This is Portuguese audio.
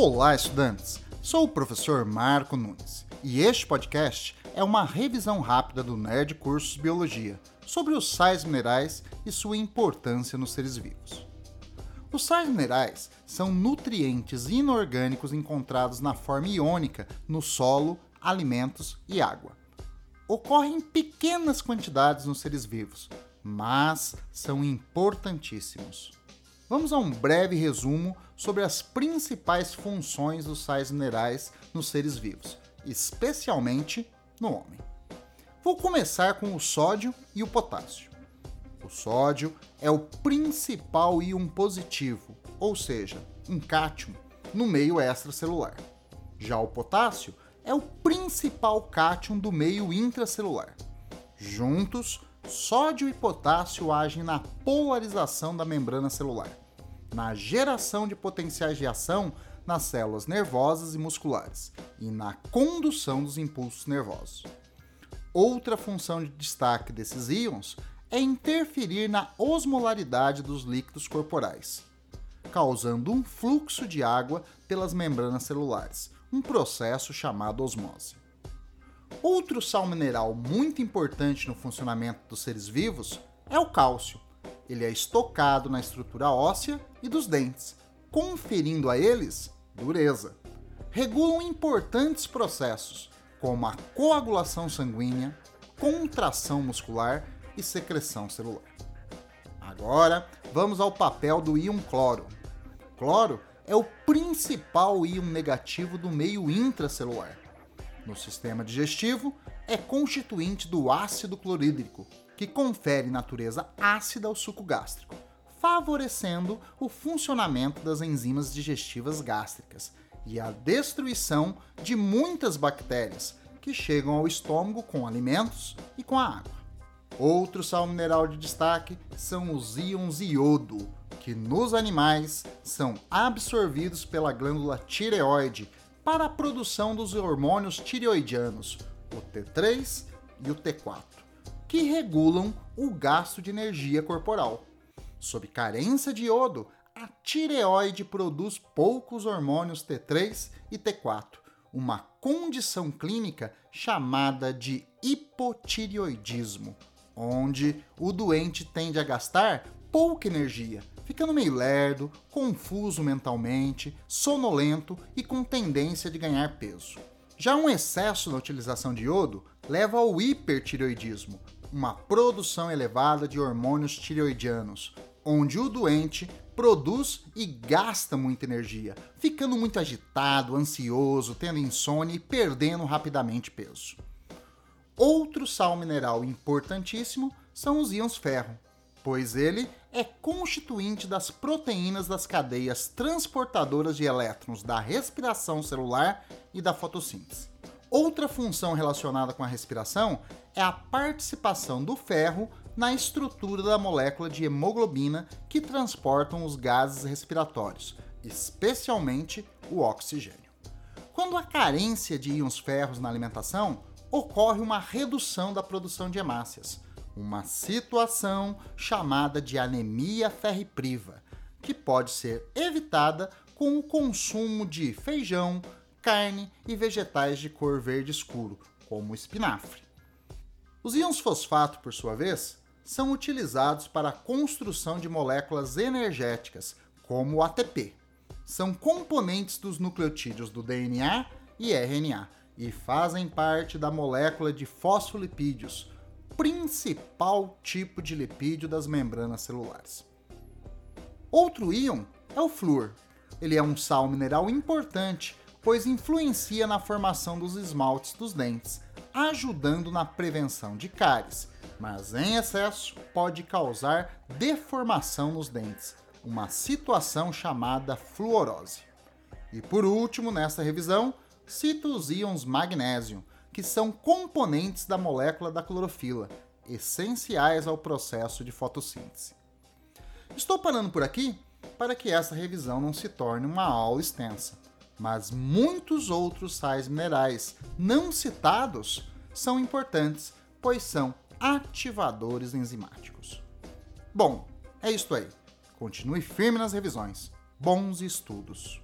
Olá, estudantes! Sou o professor Marco Nunes e este podcast é uma revisão rápida do Nerd Cursos Biologia sobre os sais minerais e sua importância nos seres vivos. Os sais minerais são nutrientes inorgânicos encontrados na forma iônica no solo, alimentos e água. Ocorrem em pequenas quantidades nos seres vivos, mas são importantíssimos. Vamos a um breve resumo sobre as principais funções dos sais minerais nos seres vivos, especialmente no homem. Vou começar com o sódio e o potássio. O sódio é o principal íon positivo, ou seja, um cátion, no meio extracelular. Já o potássio é o principal cátion do meio intracelular. Juntos, sódio e potássio agem na polarização da membrana celular, na geração de potenciais de ação nas células nervosas e musculares e na condução dos impulsos nervosos. Outra função de destaque desses íons é interferir na osmolaridade dos líquidos corporais, causando um fluxo de água pelas membranas celulares, um processo chamado osmose. Outro sal mineral muito importante no funcionamento dos seres vivos é o cálcio. Ele é estocado na estrutura óssea e dos dentes, conferindo a eles dureza. Regulam importantes processos, como a coagulação sanguínea, contração muscular e secreção celular. Agora, vamos ao papel do íon cloro. Cloro é o principal íon negativo do meio intracelular no sistema digestivo é constituinte do ácido clorídrico, que confere natureza ácida ao suco gástrico, favorecendo o funcionamento das enzimas digestivas gástricas e a destruição de muitas bactérias que chegam ao estômago com alimentos e com a água. Outro sal mineral de destaque são os íons iodo, que nos animais são absorvidos pela glândula tireoide para a produção dos hormônios tireoidianos, o T3 e o T4, que regulam o gasto de energia corporal. Sob carência de iodo, a tireoide produz poucos hormônios T3 e T4, uma condição clínica chamada de hipotireoidismo, onde o doente tende a gastar pouca energia ficando meio lerdo, confuso mentalmente, sonolento e com tendência de ganhar peso. Já um excesso na utilização de iodo leva ao hipertireoidismo, uma produção elevada de hormônios tireoidianos, onde o doente produz e gasta muita energia, ficando muito agitado, ansioso, tendo insônia e perdendo rapidamente peso. Outro sal mineral importantíssimo são os íons ferro, pois ele é constituinte das proteínas das cadeias transportadoras de elétrons da respiração celular e da fotossíntese. Outra função relacionada com a respiração é a participação do ferro na estrutura da molécula de hemoglobina que transportam os gases respiratórios, especialmente o oxigênio. Quando há carência de íons ferros na alimentação, ocorre uma redução da produção de hemácias, uma situação chamada de anemia ferripriva, que pode ser evitada com o consumo de feijão, carne e vegetais de cor verde escuro, como o espinafre. Os íons fosfato, por sua vez, são utilizados para a construção de moléculas energéticas, como o ATP. São componentes dos nucleotídeos do DNA e RNA e fazem parte da molécula de fosfolipídios, principal tipo de lipídio das membranas celulares. Outro íon é o flúor. Ele é um sal mineral importante, pois influencia na formação dos esmaltes dos dentes, ajudando na prevenção de cáries, mas em excesso pode causar deformação nos dentes, uma situação chamada fluorose. E por último, nesta revisão, cito os íons magnésio, que são componentes da molécula da clorofila, essenciais ao processo de fotossíntese. Estou parando por aqui para que essa revisão não se torne uma aula extensa, mas muitos outros sais minerais não citados são importantes, pois são ativadores enzimáticos. Bom, é isto aí. Continue firme nas revisões. Bons estudos!